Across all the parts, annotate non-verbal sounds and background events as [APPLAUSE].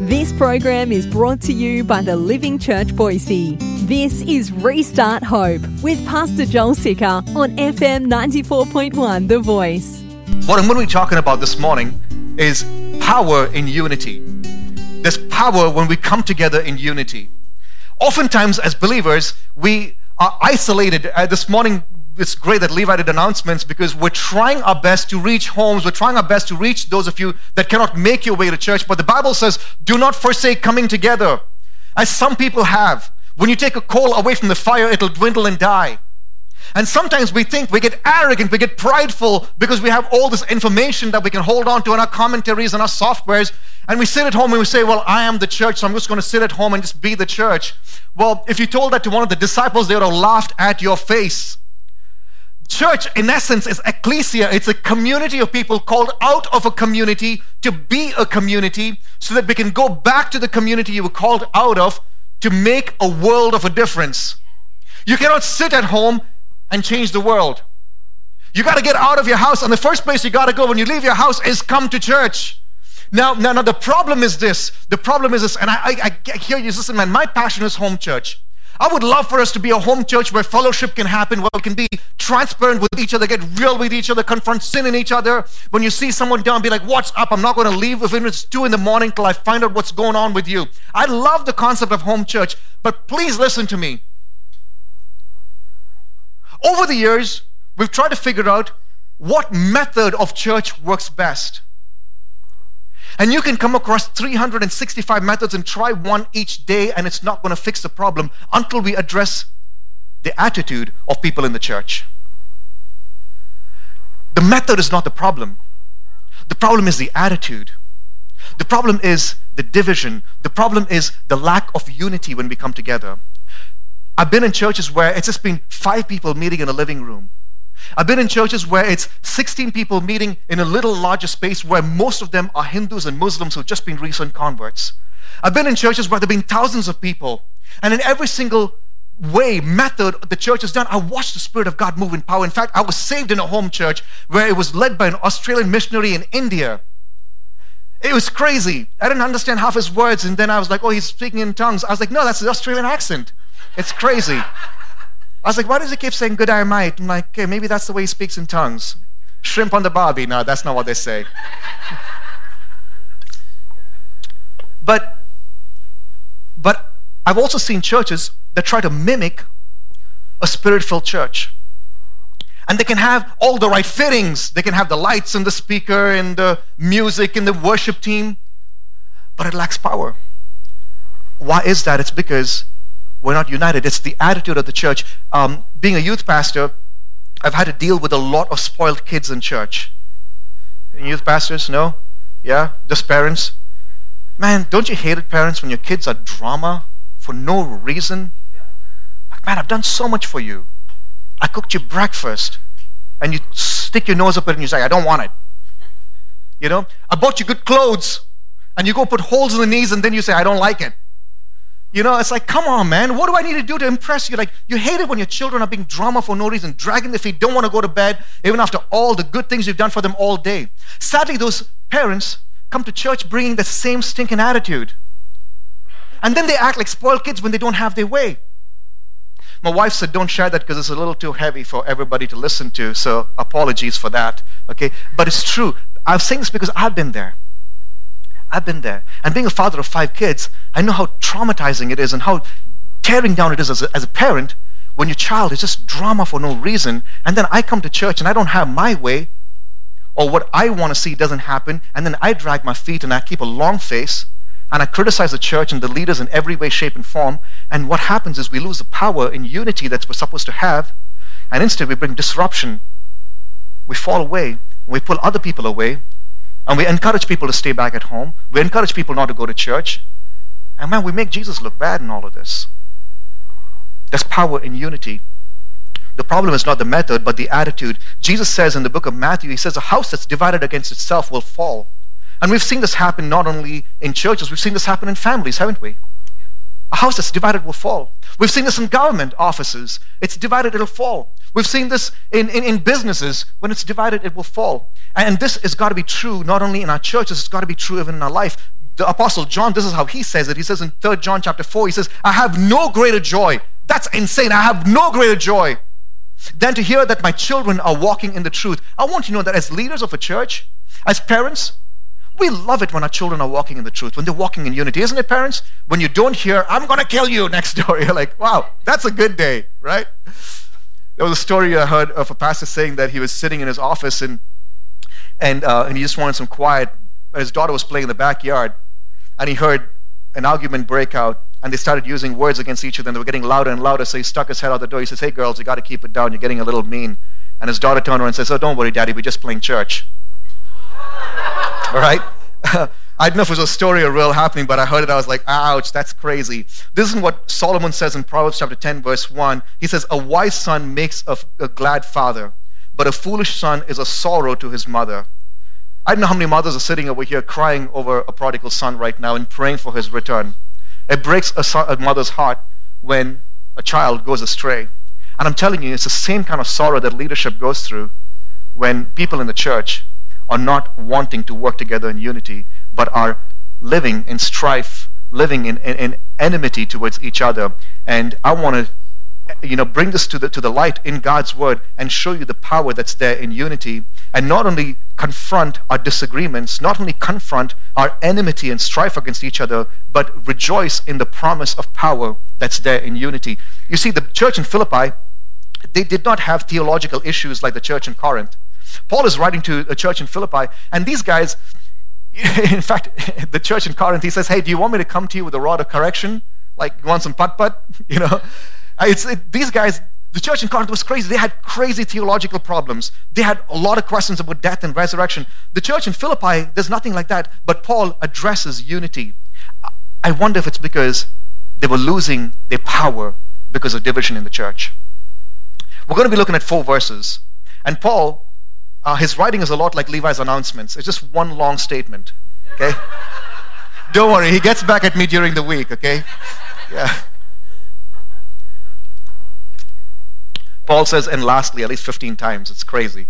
This program is brought to you by the Living Church Boise. This is Restart Hope with Pastor Joel Sicker on FM 94.1 The Voice. What I'm going to be talking about this morning is power in unity. There's power when we come together in unity. Oftentimes, as believers, we are isolated. Uh, this morning, it's great that Levi did announcements because we're trying our best to reach homes. We're trying our best to reach those of you that cannot make your way to church. But the Bible says, do not forsake coming together, as some people have. When you take a coal away from the fire, it'll dwindle and die. And sometimes we think we get arrogant, we get prideful because we have all this information that we can hold on to in our commentaries and our softwares. And we sit at home and we say, Well, I am the church, so I'm just going to sit at home and just be the church. Well, if you told that to one of the disciples, they would have laughed at your face. Church, in essence, is ecclesia. It's a community of people called out of a community to be a community so that we can go back to the community you were called out of to make a world of a difference. You cannot sit at home and change the world. You got to get out of your house, and the first place you got to go when you leave your house is come to church. Now, now, now, the problem is this. The problem is this, and I, I, I hear you. Listen, man, my passion is home church. I would love for us to be a home church where fellowship can happen, where we can be transparent with each other, get real with each other, confront sin in each other. When you see someone down, be like, What's up? I'm not going to leave if it's two in the morning till I find out what's going on with you. I love the concept of home church, but please listen to me. Over the years, we've tried to figure out what method of church works best. And you can come across 365 methods and try one each day, and it's not going to fix the problem until we address the attitude of people in the church. The method is not the problem, the problem is the attitude. The problem is the division. The problem is the lack of unity when we come together. I've been in churches where it's just been five people meeting in a living room. I've been in churches where it's 16 people meeting in a little larger space where most of them are Hindus and Muslims who've just been recent converts. I've been in churches where there have been thousands of people. And in every single way, method the church has done, I watched the Spirit of God move in power. In fact, I was saved in a home church where it was led by an Australian missionary in India. It was crazy. I didn't understand half his words, and then I was like, oh, he's speaking in tongues. I was like, no, that's the Australian accent. It's crazy. I was like, why does he keep saying good I might? I'm like, okay, maybe that's the way he speaks in tongues. Shrimp on the barbie. No, that's not what they say. but but I've also seen churches that try to mimic a spirit-filled church. And they can have all the right fittings. They can have the lights and the speaker and the music and the worship team, but it lacks power. Why is that? It's because we're not united. It's the attitude of the church. Um, being a youth pastor, I've had to deal with a lot of spoiled kids in church. Any youth pastors? No? Yeah? Just parents? Man, don't you hate it, parents, when your kids are drama for no reason? Like, man, I've done so much for you. I cooked you breakfast, and you stick your nose up it and you say, I don't want it. You know? I bought you good clothes, and you go put holes in the knees, and then you say, I don't like it. You know, it's like, come on, man. What do I need to do to impress you? Like, you hate it when your children are being drama for no reason, dragging their feet, don't want to go to bed, even after all the good things you've done for them all day. Sadly, those parents come to church bringing the same stinking attitude. And then they act like spoiled kids when they don't have their way. My wife said, don't share that because it's a little too heavy for everybody to listen to. So apologies for that. Okay. But it's true. I'm saying this because I've been there. I've been there. And being a father of five kids, I know how traumatizing it is and how tearing down it is as a, as a parent when your child is just drama for no reason. And then I come to church and I don't have my way or what I want to see doesn't happen. And then I drag my feet and I keep a long face and I criticize the church and the leaders in every way, shape, and form. And what happens is we lose the power and unity that we're supposed to have. And instead, we bring disruption. We fall away. We pull other people away. And we encourage people to stay back at home. We encourage people not to go to church. And man, we make Jesus look bad in all of this. There's power in unity. The problem is not the method, but the attitude. Jesus says in the book of Matthew, He says, A house that's divided against itself will fall. And we've seen this happen not only in churches, we've seen this happen in families, haven't we? A house that's divided will fall. We've seen this in government offices. It's divided, it'll fall. We've seen this in, in, in businesses. When it's divided, it will fall. And this has got to be true not only in our churches, it's got to be true even in our life. the apostle John, this is how he says it. He says in 3 John chapter 4, he says, I have no greater joy. That's insane. I have no greater joy than to hear that my children are walking in the truth. I want you to know that as leaders of a church, as parents, we love it when our children are walking in the truth, when they're walking in unity, isn't it, parents? When you don't hear, I'm going to kill you next door, [LAUGHS] you're like, wow, that's a good day, right? There was a story I heard of a pastor saying that he was sitting in his office and, and, uh, and he just wanted some quiet. But his daughter was playing in the backyard, and he heard an argument break out, and they started using words against each other, and they were getting louder and louder. So he stuck his head out the door. He says, Hey, girls, you got to keep it down. You're getting a little mean. And his daughter turned around and says, Oh, don't worry, Daddy, we're just playing church. All right? [LAUGHS] I don't know if it was a story or real happening, but I heard it. I was like, ouch, that's crazy. This is what Solomon says in Proverbs chapter 10, verse 1. He says, A wise son makes a, a glad father, but a foolish son is a sorrow to his mother. I don't know how many mothers are sitting over here crying over a prodigal son right now and praying for his return. It breaks a, son, a mother's heart when a child goes astray. And I'm telling you, it's the same kind of sorrow that leadership goes through when people in the church are not wanting to work together in unity, but are living in strife, living in, in, in enmity towards each other. And I want to you know bring this to the to the light in God's word and show you the power that's there in unity. And not only confront our disagreements not only confront our enmity and strife against each other but rejoice in the promise of power that's there in unity. You see the church in Philippi they did not have theological issues like the church in Corinth Paul is writing to a church in Philippi, and these guys, [LAUGHS] in fact, [LAUGHS] the church in Corinth, he says, Hey, do you want me to come to you with a rod of correction? Like, you want some putt putt? [LAUGHS] You know? It's, it, these guys, the church in Corinth was crazy. They had crazy theological problems. They had a lot of questions about death and resurrection. The church in Philippi, there's nothing like that. But Paul addresses unity. I wonder if it's because they were losing their power because of division in the church. We're going to be looking at four verses. And Paul uh, his writing is a lot like Levi's announcements. It's just one long statement. Okay? Don't worry, he gets back at me during the week, okay? Yeah. Paul says, and lastly, at least 15 times. It's crazy.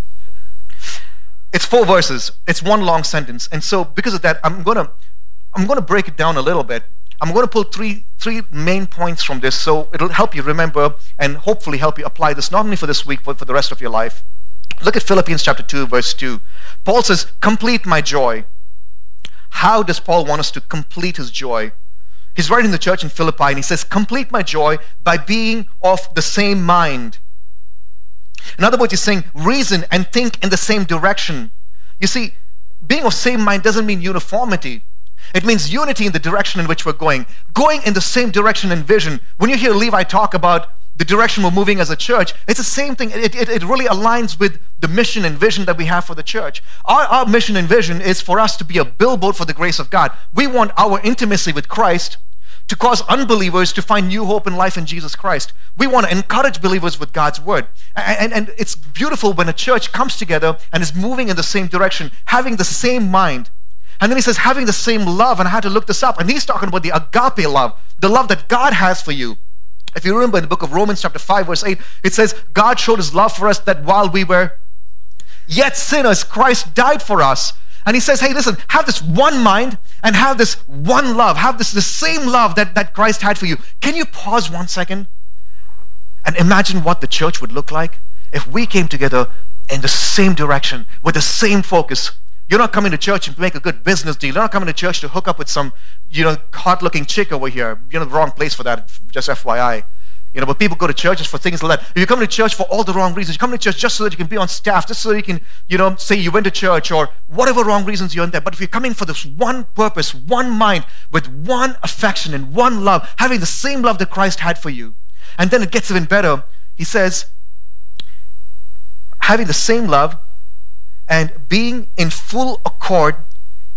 It's four verses. It's one long sentence. And so because of that, I'm gonna I'm gonna break it down a little bit. I'm going to pull three three main points from this so it'll help you remember and hopefully help you apply this not only for this week but for the rest of your life. Look at Philippians chapter 2, verse 2. Paul says, Complete my joy. How does Paul want us to complete his joy? He's writing the church in Philippi and he says, Complete my joy by being of the same mind. In other words, he's saying, Reason and think in the same direction. You see, being of same mind doesn't mean uniformity. It means unity in the direction in which we're going, going in the same direction and vision. When you hear Levi talk about the direction we're moving as a church, it's the same thing. It, it, it, really aligns with the mission and vision that we have for the church. Our, our mission and vision is for us to be a billboard for the grace of God. We want our intimacy with Christ to cause unbelievers to find new hope and life in Jesus Christ. We want to encourage believers with God's word. And, and, and it's beautiful when a church comes together and is moving in the same direction, having the same mind. And then he says, having the same love, and I had to look this up. And he's talking about the agape love, the love that God has for you. If you remember in the book of Romans, chapter 5, verse 8, it says, God showed his love for us that while we were yet sinners, Christ died for us. And he says, hey, listen, have this one mind and have this one love. Have this the same love that, that Christ had for you. Can you pause one second and imagine what the church would look like if we came together in the same direction with the same focus? You're not coming to church to make a good business deal. You're not coming to church to hook up with some, you know, hot-looking chick over here. You're in the wrong place for that, just FYI. You know, but people go to churches for things like that. If you come to church for all the wrong reasons, you come to church just so that you can be on staff, just so you can, you know, say you went to church or whatever wrong reasons you're in there. But if you're coming for this one purpose, one mind, with one affection and one love, having the same love that Christ had for you, and then it gets even better. He says, having the same love, and being in full accord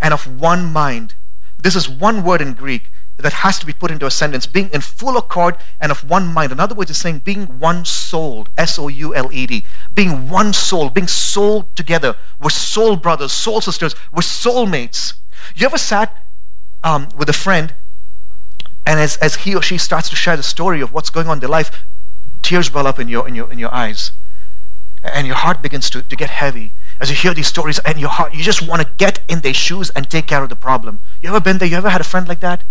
and of one mind. This is one word in Greek that has to be put into a sentence being in full accord and of one mind. In other words, it's saying being one souled, S O U L E D, being one soul, being soul together. We're soul brothers, soul sisters, we're soulmates. You ever sat um, with a friend and as, as he or she starts to share the story of what's going on in their life, tears well up in your, in your, in your eyes and your heart begins to, to get heavy as you hear these stories and your heart, you just want to get in their shoes and take care of the problem. You ever been there? You ever had a friend like that?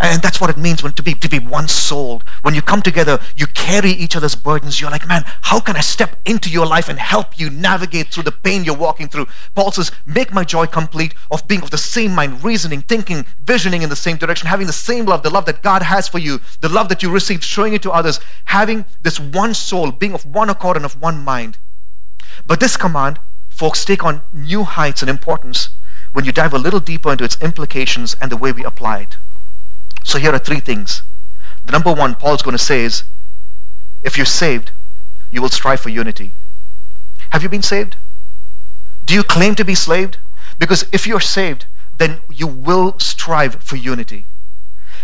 And that's what it means when to be to be one souled. When you come together, you carry each other's burdens. You're like, man, how can I step into your life and help you navigate through the pain you're walking through? Paul says, make my joy complete of being of the same mind, reasoning, thinking, visioning in the same direction, having the same love, the love that God has for you, the love that you received, showing it to others, having this one soul, being of one accord and of one mind. But this command, folks, take on new heights and importance when you dive a little deeper into its implications and the way we apply it. So here are three things. The number one Paul's going to say is if you're saved, you will strive for unity. Have you been saved? Do you claim to be saved? Because if you're saved, then you will strive for unity.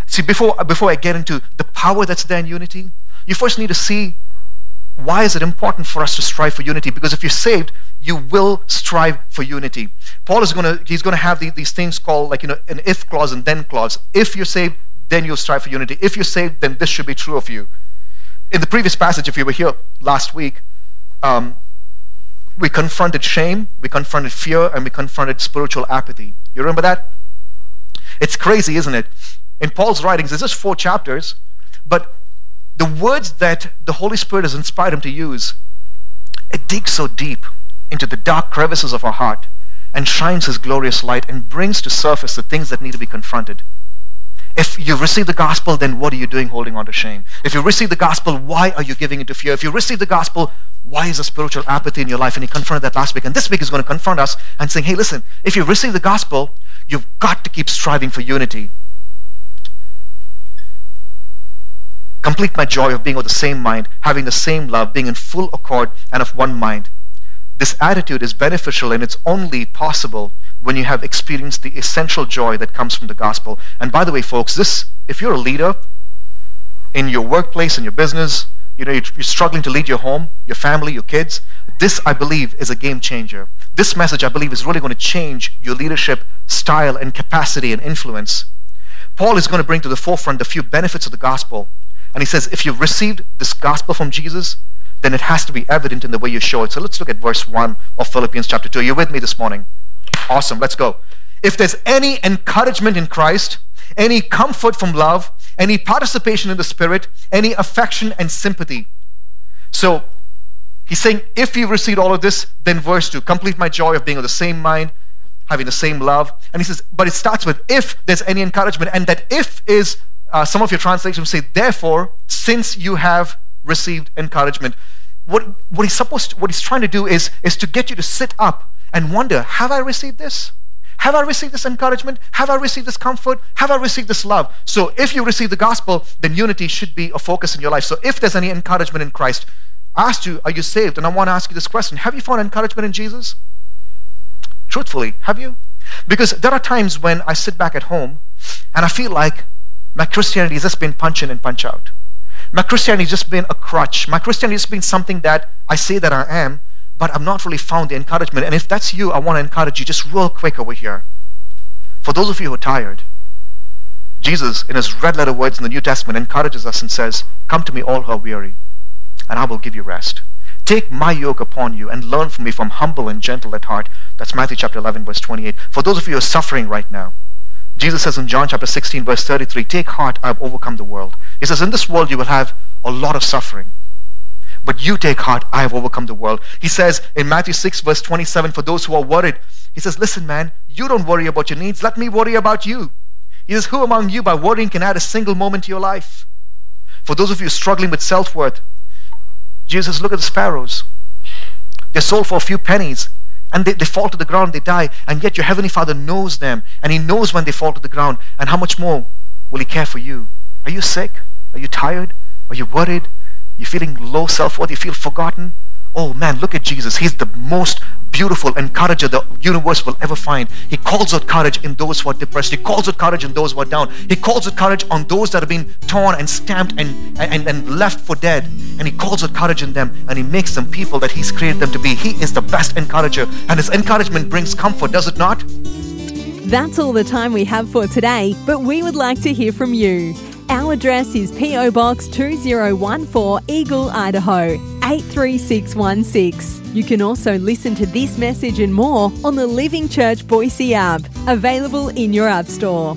See, before, before I get into the power that's there in unity, you first need to see why is it important for us to strive for unity? Because if you're saved, you will strive for unity. Paul is going to, he's going to have the, these things called like, you know, an if clause and then clause. If you're saved, then you'll strive for unity. If you're saved, then this should be true of you. In the previous passage, if you were here last week, um, we confronted shame, we confronted fear, and we confronted spiritual apathy. You remember that? It's crazy, isn't it? In Paul's writings, there's just four chapters, but the words that the Holy Spirit has inspired him to use, it digs so deep into the dark crevices of our heart and shines his glorious light and brings to surface the things that need to be confronted. If you receive the gospel, then what are you doing holding on to shame? If you receive the gospel, why are you giving into fear? If you receive the gospel, why is there spiritual apathy in your life? And he confronted that last week. And this week is going to confront us and saying, hey, listen, if you receive the gospel, you've got to keep striving for unity. Complete my joy of being of the same mind, having the same love, being in full accord and of one mind. This attitude is beneficial and it's only possible when you have experienced the essential joy that comes from the gospel. And by the way, folks, this, if you're a leader in your workplace, in your business, you know, you're, you're struggling to lead your home, your family, your kids, this, I believe, is a game changer. This message, I believe, is really going to change your leadership style and capacity and influence. Paul is going to bring to the forefront a few benefits of the gospel. And he says, if you've received this gospel from Jesus, then it has to be evident in the way you show it. So let's look at verse 1 of Philippians chapter 2. Are you with me this morning? Awesome, let's go. If there's any encouragement in Christ, any comfort from love, any participation in the Spirit, any affection and sympathy. So he's saying, if you've received all of this, then verse 2 complete my joy of being of the same mind, having the same love. And he says, but it starts with if there's any encouragement, and that if is uh, some of your translations say, therefore, since you have received encouragement. What, what he's supposed to, what he's trying to do is, is to get you to sit up and wonder, have I received this? Have I received this encouragement? Have I received this comfort? Have I received this love? So if you receive the gospel, then unity should be a focus in your life. So if there's any encouragement in Christ, I asked you, are you saved? And I want to ask you this question. Have you found encouragement in Jesus? Truthfully, have you? Because there are times when I sit back at home and I feel like my Christianity has just been punch in and punch out. My Christianity has just been a crutch. My Christianity has been something that I say that I am, but I've not really found the encouragement. And if that's you, I want to encourage you just real quick over here. For those of you who are tired, Jesus, in his red letter words in the New Testament, encourages us and says, Come to me, all who are weary, and I will give you rest. Take my yoke upon you and learn from me, from humble and gentle at heart. That's Matthew chapter 11, verse 28. For those of you who are suffering right now, Jesus says in John chapter 16, verse 33, Take heart, I have overcome the world. He says, In this world you will have a lot of suffering. But you take heart, I have overcome the world. He says in Matthew 6, verse 27, for those who are worried, he says, Listen, man, you don't worry about your needs. Let me worry about you. He says, Who among you by worrying can add a single moment to your life? For those of you struggling with self worth, Jesus, look at the sparrows. They're sold for a few pennies and they, they fall to the ground, they die, and yet your Heavenly Father knows them, and He knows when they fall to the ground, and how much more will He care for you? Are you sick? Are you tired? Are you worried? You feeling low self-worth? You feel forgotten? Oh man, look at Jesus. He's the most beautiful encourager the universe will ever find. He calls out courage in those who are depressed. He calls out courage in those who are down. He calls out courage on those that have been torn and stamped and, and, and left for dead. And he calls out courage in them and he makes them people that he's created them to be. He is the best encourager and his encouragement brings comfort, does it not? That's all the time we have for today, but we would like to hear from you. Our address is P.O. Box 2014 Eagle, Idaho 83616. You can also listen to this message and more on the Living Church Boise app, available in your App Store.